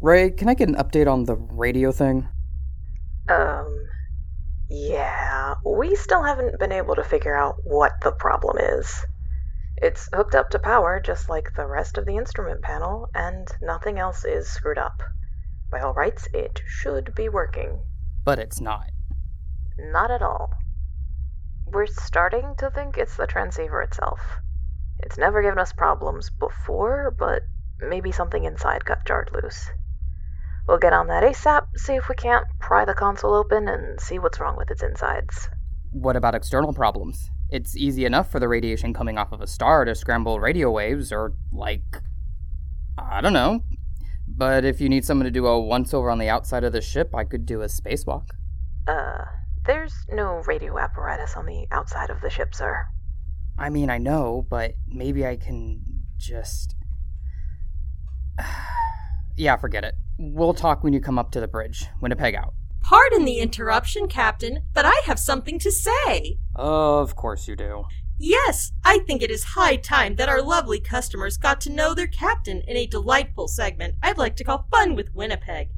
Ray, can I get an update on the radio thing? Um, yeah, we still haven't been able to figure out what the problem is. It's hooked up to power just like the rest of the instrument panel, and nothing else is screwed up. By all rights, it should be working. But it's not. Not at all. We're starting to think it's the transceiver itself. It's never given us problems before, but maybe something inside got jarred loose. We'll get on that ASAP, see if we can't pry the console open and see what's wrong with its insides. What about external problems? It's easy enough for the radiation coming off of a star to scramble radio waves, or, like, I don't know. But if you need someone to do a once over on the outside of the ship, I could do a spacewalk. Uh, there's no radio apparatus on the outside of the ship, sir. I mean, I know, but maybe I can just. yeah, forget it. We'll talk when you come up to the bridge. Winnipeg out. Pardon the interruption, Captain, but I have something to say. Of course you do. Yes, I think it is high time that our lovely customers got to know their captain in a delightful segment I'd like to call Fun with Winnipeg.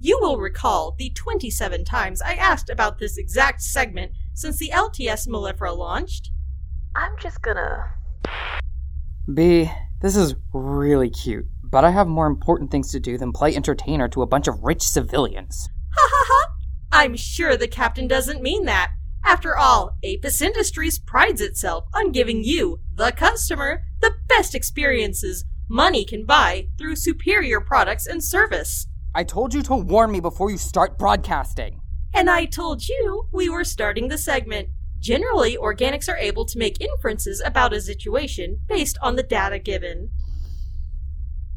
You will recall the 27 times I asked about this exact segment since the LTS Mellifera launched. I'm just gonna. B, this is really cute, but I have more important things to do than play entertainer to a bunch of rich civilians. Ha ha ha! I'm sure the captain doesn't mean that. After all, Apis Industries prides itself on giving you, the customer, the best experiences money can buy through superior products and service. I told you to warn me before you start broadcasting. And I told you we were starting the segment. Generally, organics are able to make inferences about a situation based on the data given.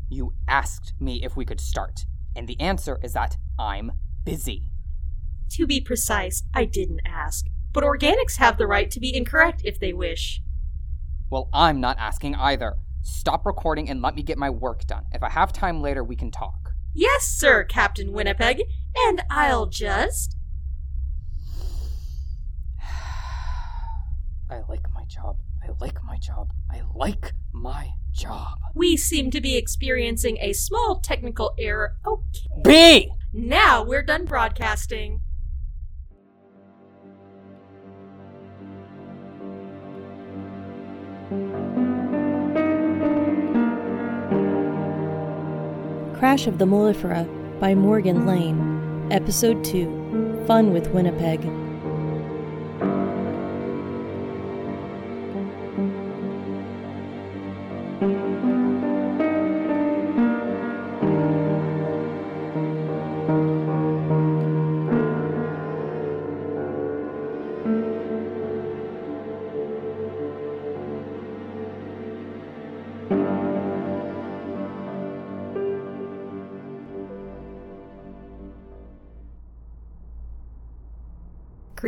You asked me if we could start, and the answer is that I'm busy. To be precise, I didn't ask, but organics have the right to be incorrect if they wish. Well, I'm not asking either. Stop recording and let me get my work done. If I have time later, we can talk. Yes, sir, Captain Winnipeg, and I'll just. I like my job. I like my job. I like my job. We seem to be experiencing a small technical error. Okay. B! Now we're done broadcasting. Crash of the Mellifera by Morgan Lane, Episode 2 Fun with Winnipeg.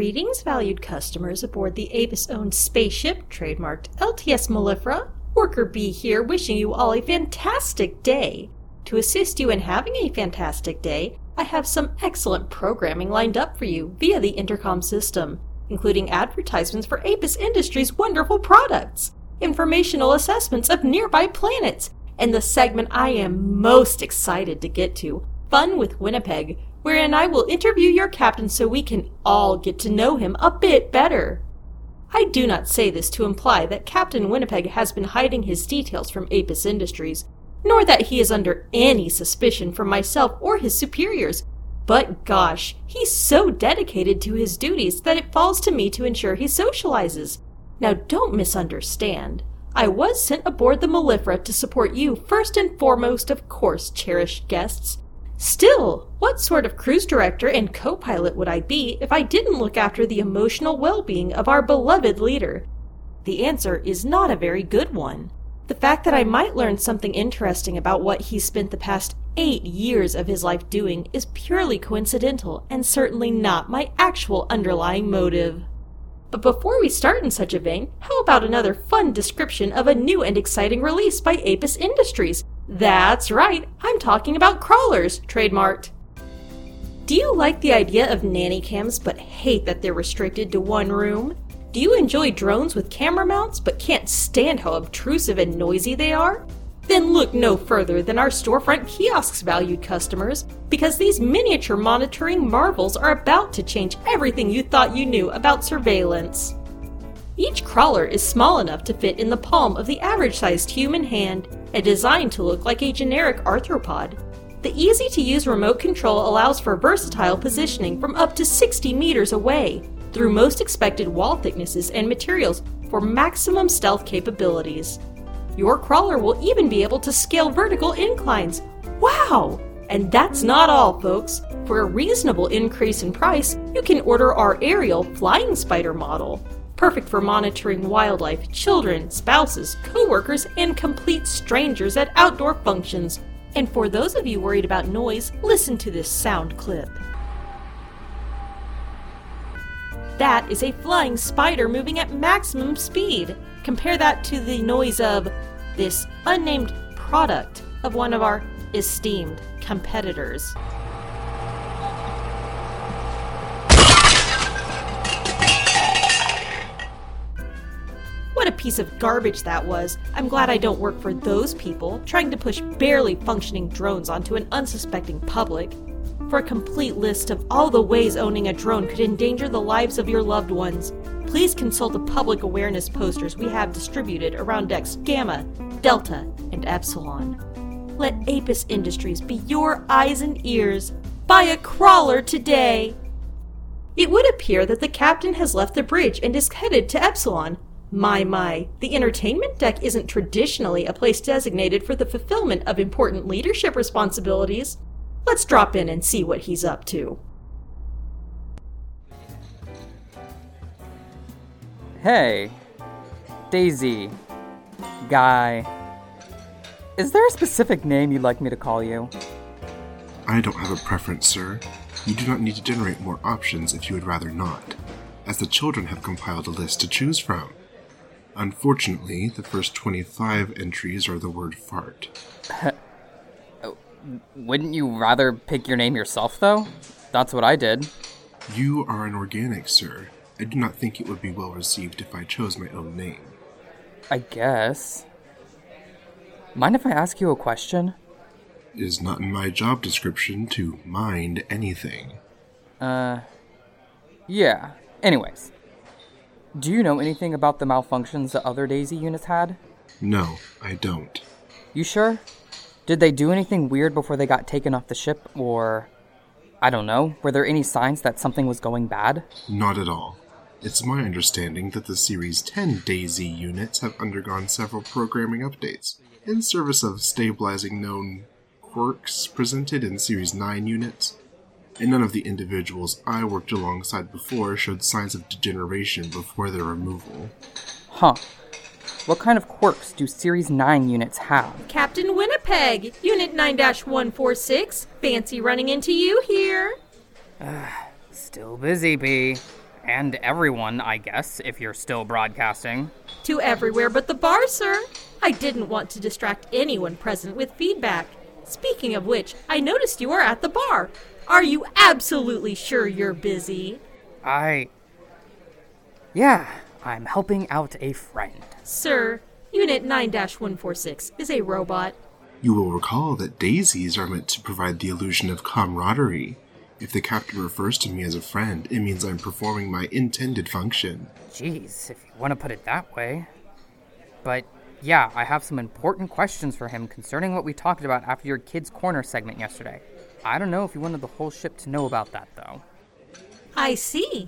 Greetings, valued customers aboard the Apis owned spaceship, trademarked LTS Mellifera. Worker B here, wishing you all a fantastic day. To assist you in having a fantastic day, I have some excellent programming lined up for you via the intercom system, including advertisements for Apis Industries' wonderful products, informational assessments of nearby planets, and the segment I am most excited to get to Fun with Winnipeg, wherein I will interview your captain so we can all get to know him a bit better. I do not say this to imply that Captain Winnipeg has been hiding his details from Apis Industries, nor that he is under any suspicion from myself or his superiors. But gosh, he's so dedicated to his duties that it falls to me to ensure he socializes. Now don't misunderstand. I was sent aboard the Mellifera to support you first and foremost, of course, cherished guests. Still, what sort of cruise director and co pilot would I be if I didn't look after the emotional well being of our beloved leader? The answer is not a very good one. The fact that I might learn something interesting about what he spent the past eight years of his life doing is purely coincidental and certainly not my actual underlying motive. But before we start in such a vein, how about another fun description of a new and exciting release by Apis Industries? That's right, I'm talking about crawlers, trademarked. Do you like the idea of nanny cams but hate that they're restricted to one room? Do you enjoy drones with camera mounts but can't stand how obtrusive and noisy they are? Then look no further than our storefront kiosks, valued customers, because these miniature monitoring marvels are about to change everything you thought you knew about surveillance. Each crawler is small enough to fit in the palm of the average sized human hand and designed to look like a generic arthropod. The easy to use remote control allows for versatile positioning from up to 60 meters away through most expected wall thicknesses and materials for maximum stealth capabilities. Your crawler will even be able to scale vertical inclines. Wow! And that's not all, folks. For a reasonable increase in price, you can order our aerial flying spider model. Perfect for monitoring wildlife, children, spouses, coworkers, and complete strangers at outdoor functions. And for those of you worried about noise, listen to this sound clip. That is a flying spider moving at maximum speed. Compare that to the noise of this unnamed product of one of our esteemed competitors. Piece of garbage that was. I'm glad I don't work for those people trying to push barely functioning drones onto an unsuspecting public. For a complete list of all the ways owning a drone could endanger the lives of your loved ones, please consult the public awareness posters we have distributed around decks Gamma, Delta, and Epsilon. Let Apis Industries be your eyes and ears. Buy a crawler today! It would appear that the captain has left the bridge and is headed to Epsilon. My, my, the entertainment deck isn't traditionally a place designated for the fulfillment of important leadership responsibilities. Let's drop in and see what he's up to. Hey, Daisy, Guy. Is there a specific name you'd like me to call you? I don't have a preference, sir. You do not need to generate more options if you would rather not, as the children have compiled a list to choose from. Unfortunately, the first 25 entries are the word fart. Wouldn't you rather pick your name yourself, though? That's what I did. You are an organic, sir. I do not think it would be well received if I chose my own name. I guess. Mind if I ask you a question? It is not in my job description to mind anything. Uh. Yeah. Anyways. Do you know anything about the malfunctions the other Daisy units had? No, I don't. You sure? Did they do anything weird before they got taken off the ship, or. I don't know, were there any signs that something was going bad? Not at all. It's my understanding that the Series 10 DAISY units have undergone several programming updates in service of stabilizing known quirks presented in Series 9 units, and none of the individuals I worked alongside before showed signs of degeneration before their removal. Huh. What kind of quirks do Series 9 units have? Captain Winnipeg, Unit 9 146. Fancy running into you here. Still busy, B. And everyone, I guess, if you're still broadcasting. To everywhere but the bar, sir. I didn't want to distract anyone present with feedback. Speaking of which, I noticed you are at the bar. Are you absolutely sure you're busy? I. Yeah, I'm helping out a friend. Sir, Unit 9 146 is a robot. You will recall that daisies are meant to provide the illusion of camaraderie. If the captain refers to me as a friend, it means I'm performing my intended function. Jeez, if you want to put it that way. But yeah, I have some important questions for him concerning what we talked about after your Kids Corner segment yesterday. I don't know if you wanted the whole ship to know about that, though. I see.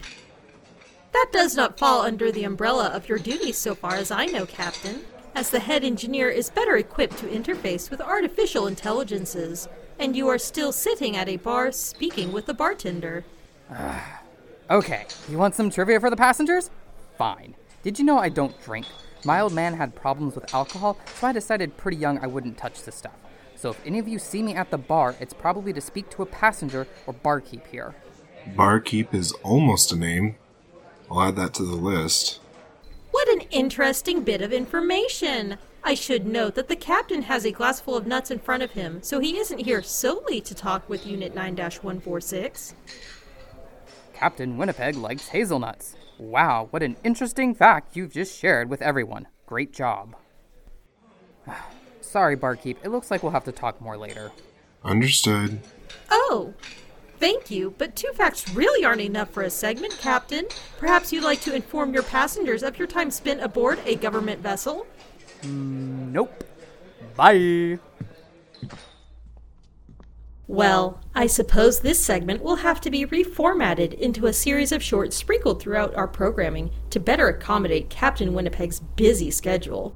That does not fall under the umbrella of your duties so far as I know, Captain, as the head engineer is better equipped to interface with artificial intelligences, and you are still sitting at a bar speaking with the bartender. Okay, you want some trivia for the passengers? Fine. Did you know I don't drink? My old man had problems with alcohol, so I decided pretty young I wouldn't touch the stuff. So if any of you see me at the bar, it's probably to speak to a passenger or barkeep here. Barkeep is almost a name. I'll add that to the list. What an interesting bit of information! I should note that the captain has a glass full of nuts in front of him, so he isn't here solely to talk with Unit 9 146. Captain Winnipeg likes hazelnuts. Wow, what an interesting fact you've just shared with everyone. Great job. sorry, barkeep. It looks like we'll have to talk more later. Understood. Oh, thank you, but two facts really aren't enough for a segment, Captain. Perhaps you'd like to inform your passengers of your time spent aboard a government vessel? Mm, nope. Bye. Well, I suppose this segment will have to be reformatted into a series of shorts sprinkled throughout our programming to better accommodate Captain Winnipeg's busy schedule.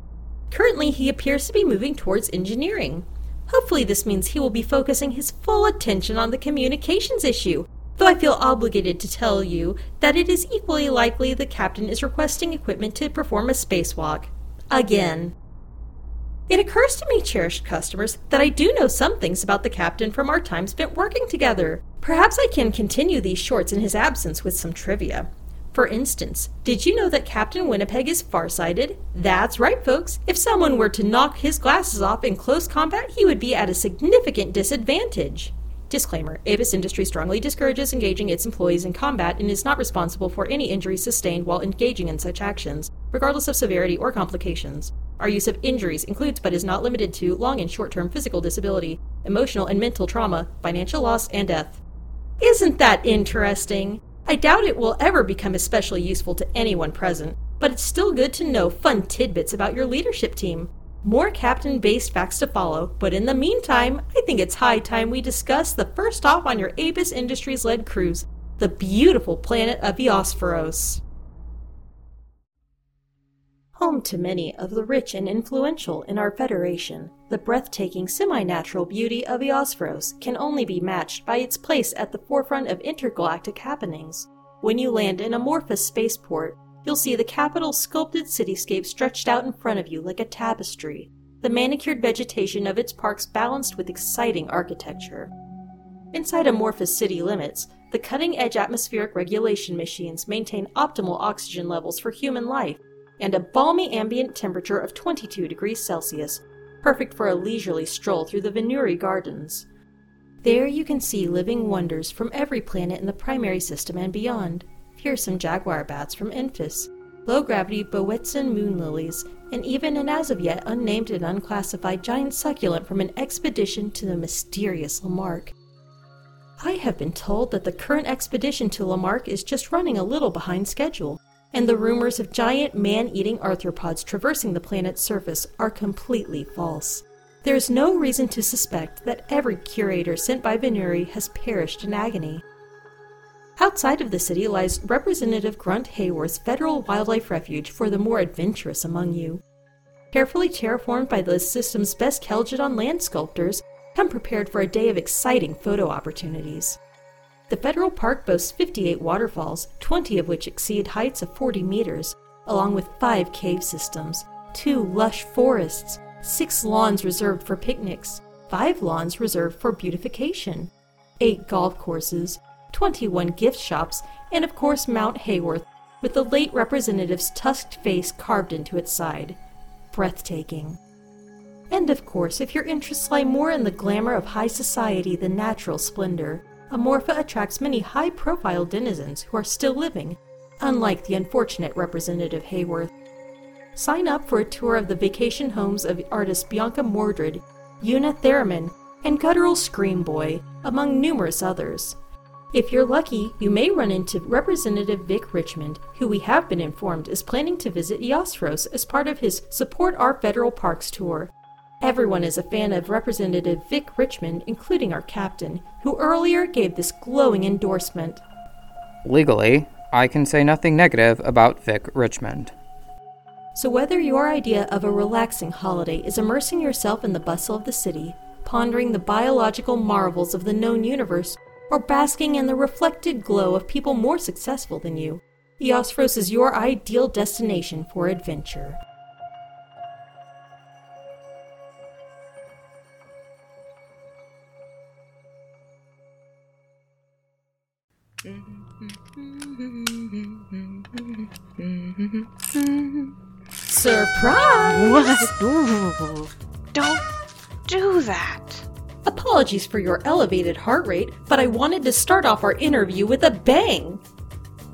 Currently, he appears to be moving towards engineering. Hopefully, this means he will be focusing his full attention on the communications issue, though I feel obligated to tell you that it is equally likely the captain is requesting equipment to perform a spacewalk. Again. It occurs to me, cherished customers, that I do know some things about the captain from our time spent working together. Perhaps I can continue these shorts in his absence with some trivia. For instance, did you know that Captain Winnipeg is farsighted? That's right, folks. If someone were to knock his glasses off in close combat, he would be at a significant disadvantage. Disclaimer Apis Industries strongly discourages engaging its employees in combat and is not responsible for any injuries sustained while engaging in such actions, regardless of severity or complications. Our use of injuries includes but is not limited to long and short term physical disability, emotional and mental trauma, financial loss, and death. Isn't that interesting? I doubt it will ever become especially useful to anyone present, but it's still good to know fun tidbits about your leadership team. More captain based facts to follow, but in the meantime, I think it's high time we discuss the first stop on your Apis Industries led cruise the beautiful planet of Eosphoros. Home to many of the rich and influential in our Federation, the breathtaking semi natural beauty of Eosphoros can only be matched by its place at the forefront of intergalactic happenings. When you land in Amorphous Spaceport, you'll see the capital's sculpted cityscape stretched out in front of you like a tapestry, the manicured vegetation of its parks balanced with exciting architecture. Inside Amorphous city limits, the cutting edge atmospheric regulation machines maintain optimal oxygen levels for human life and a balmy ambient temperature of 22 degrees Celsius, perfect for a leisurely stroll through the Venuri Gardens. There you can see living wonders from every planet in the primary system and beyond fearsome jaguar bats from Enfys, low gravity Boeotian moon lilies, and even an as of yet unnamed and unclassified giant succulent from an expedition to the mysterious Lamarck. I have been told that the current expedition to Lamarck is just running a little behind schedule, and the rumors of giant man eating arthropods traversing the planet's surface are completely false. There is no reason to suspect that every curator sent by Venuri has perished in agony. Outside of the city lies Representative Grunt Hayworth's Federal Wildlife Refuge for the more adventurous among you. Carefully terraformed by the system's best Kelgadon land sculptors, come prepared for a day of exciting photo opportunities. The federal park boasts 58 waterfalls, 20 of which exceed heights of 40 meters, along with five cave systems, two lush forests, six lawns reserved for picnics, five lawns reserved for beautification, eight golf courses, 21 gift shops, and of course Mount Hayworth, with the late representative's tusked face carved into its side. Breathtaking. And of course, if your interests lie more in the glamour of high society than natural splendor, Amorpha attracts many high profile denizens who are still living, unlike the unfortunate Representative Hayworth. Sign up for a tour of the vacation homes of artists Bianca Mordred, Una Theraman, and Guttural Scream Boy, among numerous others. If you're lucky, you may run into Representative Vic Richmond, who we have been informed is planning to visit Eosphoros as part of his Support Our Federal Parks tour. Everyone is a fan of Representative Vic Richmond, including our captain, who earlier gave this glowing endorsement. Legally, I can say nothing negative about Vic Richmond. So, whether your idea of a relaxing holiday is immersing yourself in the bustle of the city, pondering the biological marvels of the known universe, or basking in the reflected glow of people more successful than you, Eosphoros is your ideal destination for adventure. Surprise! What? Don't do that. Apologies for your elevated heart rate, but I wanted to start off our interview with a bang.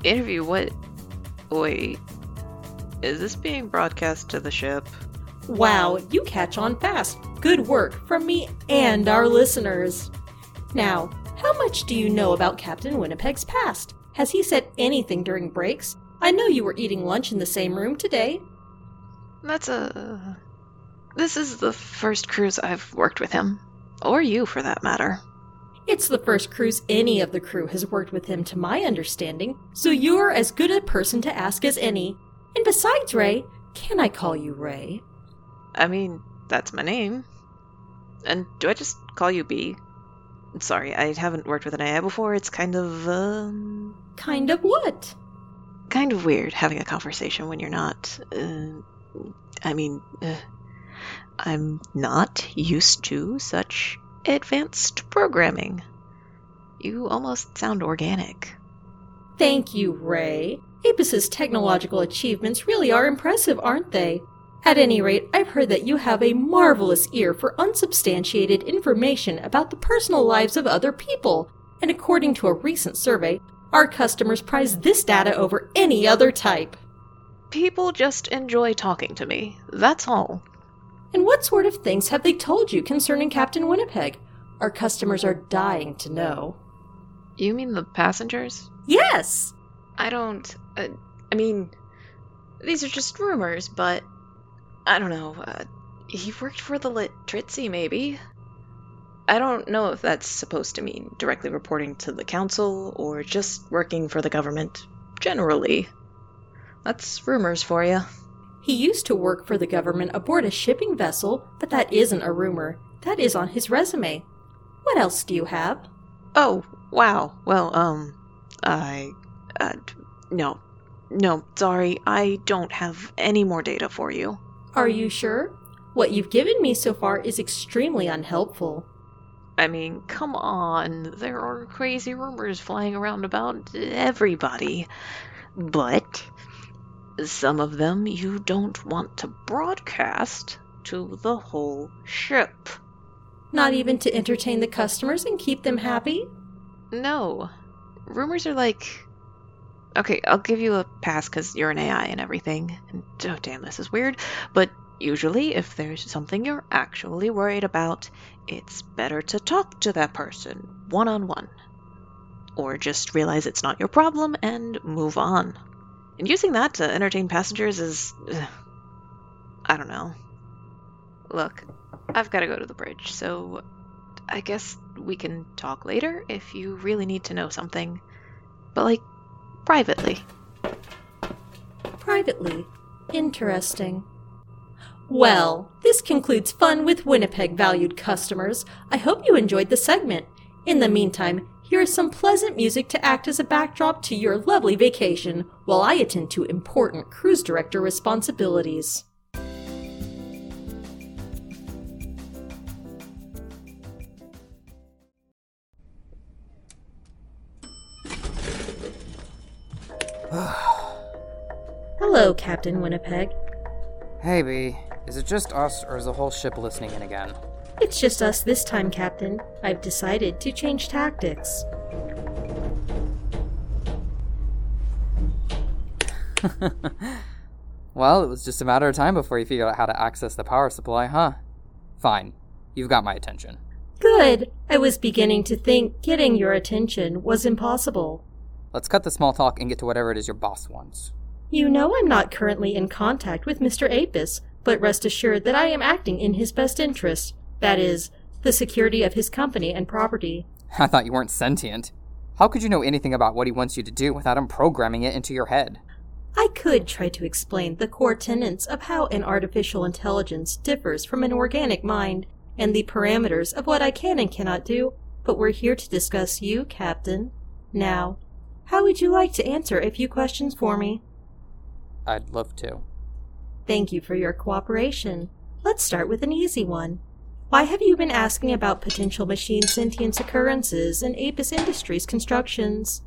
Interview what? Wait. Is this being broadcast to the ship? Wow, you catch on fast. Good work from me and our listeners. Now, much do you know about Captain Winnipeg's past? Has he said anything during breaks? I know you were eating lunch in the same room today. That's a. This is the first cruise I've worked with him. Or you, for that matter. It's the first cruise any of the crew has worked with him, to my understanding, so you're as good a person to ask as any. And besides, Ray, can I call you Ray? I mean, that's my name. And do I just call you B? Sorry, I haven't worked with an AI before. It's kind of, um. Kind of what? Kind of weird having a conversation when you're not. Uh, I mean, uh, I'm not used to such advanced programming. You almost sound organic. Thank you, Ray. Apis's technological achievements really are impressive, aren't they? At any rate, I've heard that you have a marvelous ear for unsubstantiated information about the personal lives of other people, and according to a recent survey, our customers prize this data over any other type. People just enjoy talking to me. That's all. And what sort of things have they told you concerning Captain Winnipeg? Our customers are dying to know. You mean the passengers? Yes! I don't. Uh, I mean, these are just rumors, but I don't know. Uh, he worked for the Litritzi, maybe? I don't know if that's supposed to mean directly reporting to the council or just working for the government generally. That's rumors for you. He used to work for the government aboard a shipping vessel, but that isn't a rumor. That is on his resume. What else do you have? Oh, wow. Well, um, I. Uh, no. No, sorry, I don't have any more data for you. Are you sure? What you've given me so far is extremely unhelpful. I mean, come on. There are crazy rumors flying around about everybody. But some of them you don't want to broadcast to the whole ship. Not even to entertain the customers and keep them happy? No. Rumors are like. Okay, I'll give you a pass because you're an AI and everything. And oh, damn, this is weird. But usually, if there's something you're actually worried about, it's better to talk to that person one on one. Or just realize it's not your problem and move on. And using that to entertain passengers is. ugh, I don't know. Look, I've got to go to the bridge, so I guess we can talk later if you really need to know something. But, like, privately. Privately. Interesting. Well, this concludes Fun with Winnipeg, valued customers. I hope you enjoyed the segment. In the meantime, here is some pleasant music to act as a backdrop to your lovely vacation while I attend to important cruise director responsibilities. Captain Winnipeg. Hey, B. Is it just us, or is the whole ship listening in again? It's just us this time, Captain. I've decided to change tactics. Well, it was just a matter of time before you figured out how to access the power supply, huh? Fine. You've got my attention. Good. I was beginning to think getting your attention was impossible. Let's cut the small talk and get to whatever it is your boss wants. You know I'm not currently in contact with Mr. Apis, but rest assured that I am acting in his best interest. That is, the security of his company and property. I thought you weren't sentient. How could you know anything about what he wants you to do without him programming it into your head? I could try to explain the core tenets of how an artificial intelligence differs from an organic mind and the parameters of what I can and cannot do, but we're here to discuss you, Captain. Now, how would you like to answer a few questions for me? I'd love to. Thank you for your cooperation. Let's start with an easy one. Why have you been asking about potential machine sentience occurrences in Apis Industries constructions?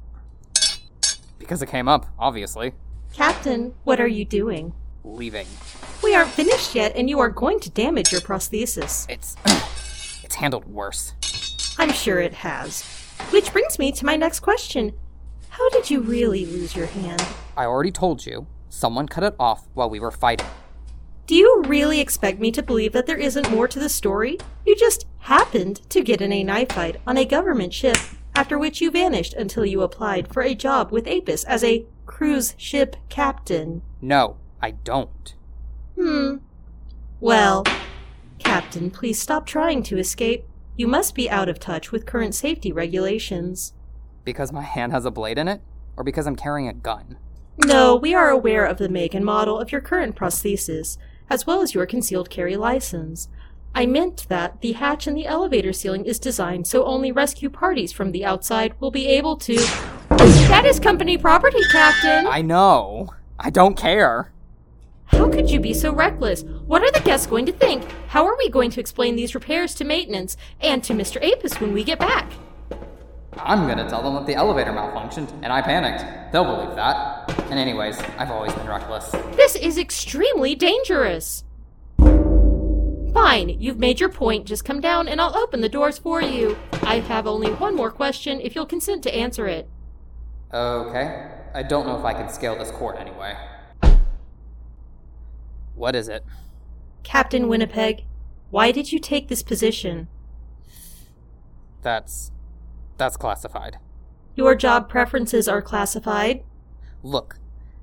Because it came up, obviously. Captain, what are you doing? Leaving. We aren't finished yet, and you are going to damage your prosthesis. It's. it's handled worse. I'm sure it has. Which brings me to my next question. How did you really lose your hand? I already told you, someone cut it off while we were fighting. Do you really expect me to believe that there isn't more to the story? You just happened to get in a knife fight on a government ship, after which you vanished until you applied for a job with Apis as a cruise ship captain. No, I don't. Hmm. Well, Captain, please stop trying to escape. You must be out of touch with current safety regulations. Because my hand has a blade in it? Or because I'm carrying a gun? No, we are aware of the make and model of your current prosthesis, as well as your concealed carry license. I meant that the hatch in the elevator ceiling is designed so only rescue parties from the outside will be able to. That is company property, Captain! I know. I don't care. How could you be so reckless? What are the guests going to think? How are we going to explain these repairs to maintenance and to Mr. Apis when we get back? I'm gonna tell them that the elevator malfunctioned and I panicked. They'll believe that. And, anyways, I've always been reckless. This is extremely dangerous. Fine, you've made your point. Just come down and I'll open the doors for you. I have only one more question if you'll consent to answer it. Okay. I don't know if I can scale this court anyway. What is it? Captain Winnipeg, why did you take this position? That's. That's classified. Your job preferences are classified. Look,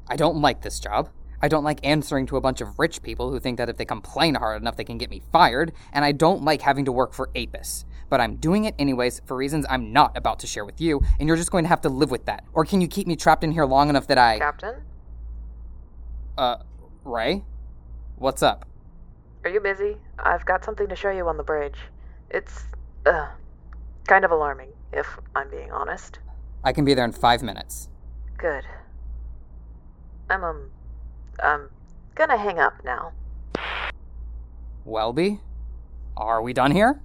I don't like this job. I don't like answering to a bunch of rich people who think that if they complain hard enough they can get me fired, and I don't like having to work for Apis. But I'm doing it anyways for reasons I'm not about to share with you, and you're just going to have to live with that. Or can you keep me trapped in here long enough that I. Captain? Uh, Ray? What's up? Are you busy? I've got something to show you on the bridge. It's, uh, kind of alarming, if I'm being honest. I can be there in five minutes. Good. I'm, um, I'm gonna hang up now. Welby? Are we done here?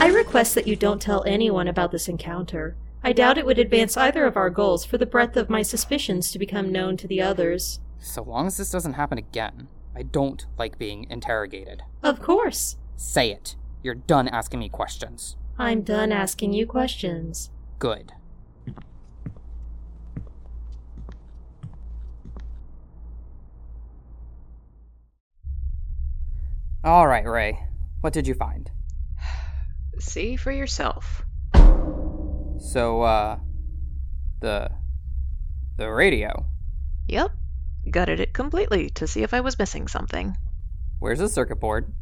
I request that you don't tell anyone about this encounter. I doubt it would advance either of our goals for the breadth of my suspicions to become known to the others. So long as this doesn't happen again, I don't like being interrogated. Of course. Say it. You're done asking me questions. I'm done asking you questions. Good. All right, Ray. What did you find? See for yourself. So, uh, the the radio. Yep. Gutted it completely to see if I was missing something. Where's the circuit board?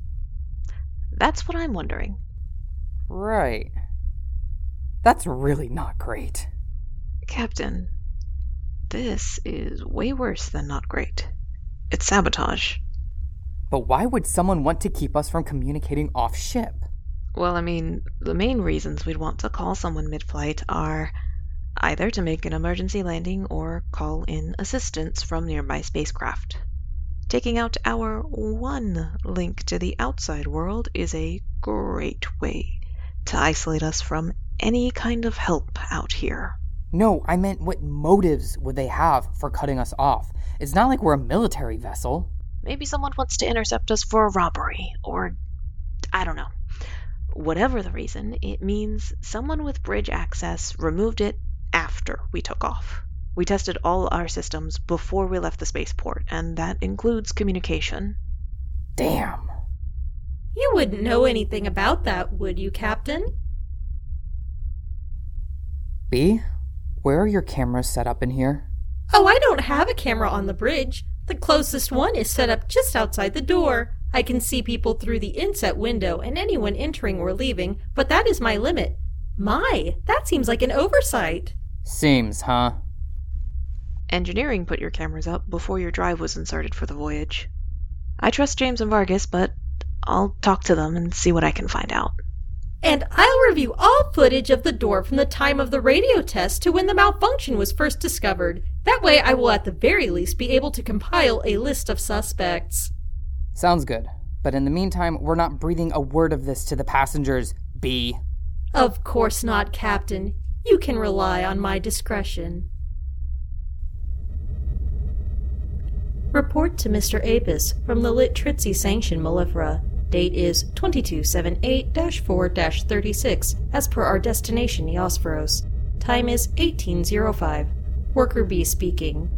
That's what I'm wondering. Right. That's really not great. Captain, this is way worse than not great. It's sabotage. But why would someone want to keep us from communicating off ship? Well, I mean, the main reasons we'd want to call someone mid flight are either to make an emergency landing or call in assistance from nearby spacecraft. Taking out our one link to the outside world is a great way to isolate us from any kind of help out here. No, I meant what motives would they have for cutting us off? It's not like we're a military vessel. Maybe someone wants to intercept us for a robbery, or I don't know. Whatever the reason, it means someone with bridge access removed it after we took off. We tested all our systems before we left the spaceport, and that includes communication. Damn. You wouldn't know anything about that, would you, Captain? B, where are your cameras set up in here? Oh, I don't have a camera on the bridge. The closest one is set up just outside the door. I can see people through the inset window and anyone entering or leaving, but that is my limit. My, that seems like an oversight. Seems, huh? Engineering put your cameras up before your drive was inserted for the voyage. I trust James and Vargas, but I'll talk to them and see what I can find out. And I'll review all footage of the door from the time of the radio test to when the malfunction was first discovered. That way, I will at the very least be able to compile a list of suspects. Sounds good. But in the meantime, we're not breathing a word of this to the passengers, B. Of course not, Captain. You can rely on my discretion. Report to Mr. Apis from the Lit Tritzy Sanction Mellifera. Date is 2278 4 36, as per our destination, Eosphoros. Time is 1805. Worker B speaking.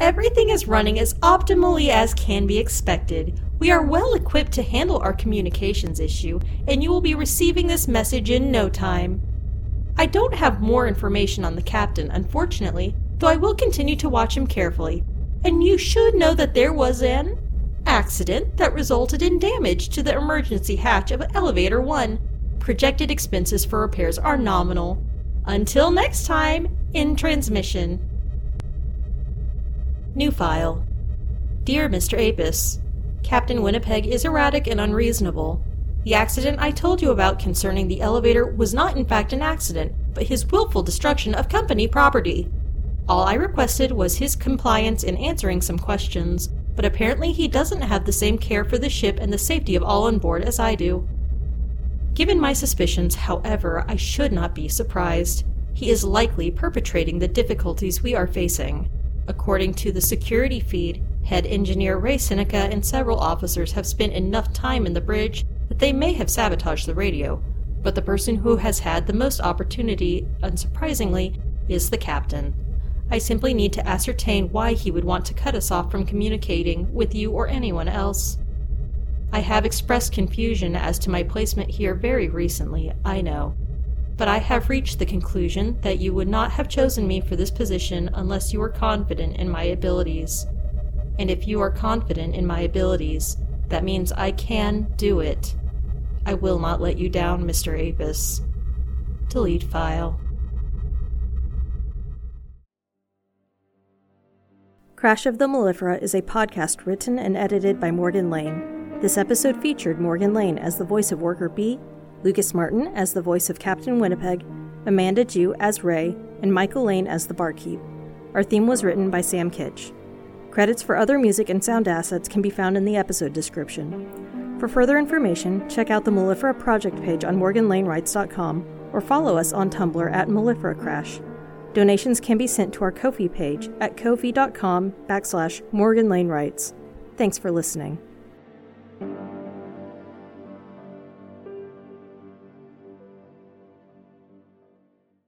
Everything is running as optimally as can be expected. We are well equipped to handle our communications issue, and you will be receiving this message in no time. I don't have more information on the captain, unfortunately, though I will continue to watch him carefully. And you should know that there was an accident that resulted in damage to the emergency hatch of Elevator 1. Projected expenses for repairs are nominal. Until next time, in transmission. New file. Dear Mr. Apis, Captain Winnipeg is erratic and unreasonable. The accident I told you about concerning the elevator was not in fact an accident, but his willful destruction of company property. All I requested was his compliance in answering some questions, but apparently he doesn't have the same care for the ship and the safety of all on board as I do. Given my suspicions, however, I should not be surprised. He is likely perpetrating the difficulties we are facing. According to the security feed, head engineer Ray Seneca and several officers have spent enough time in the bridge that they may have sabotaged the radio, but the person who has had the most opportunity, unsurprisingly, is the captain. I simply need to ascertain why he would want to cut us off from communicating with you or anyone else. I have expressed confusion as to my placement here very recently, I know but I have reached the conclusion that you would not have chosen me for this position unless you were confident in my abilities. And if you are confident in my abilities, that means I can do it. I will not let you down, Mr. Apis. Delete file. Crash of the Mellifera is a podcast written and edited by Morgan Lane. This episode featured Morgan Lane as the voice of Worker B Lucas Martin as the voice of Captain Winnipeg, Amanda Jew as Ray, and Michael Lane as the barkeep. Our theme was written by Sam Kitsch. Credits for other music and sound assets can be found in the episode description. For further information, check out the Mellifera project page on morganlanewrites.com or follow us on Tumblr at Mellifera Crash. Donations can be sent to our Ko-fi page at ko-fi.com backslash Morgan Lane Writes. Thanks for listening.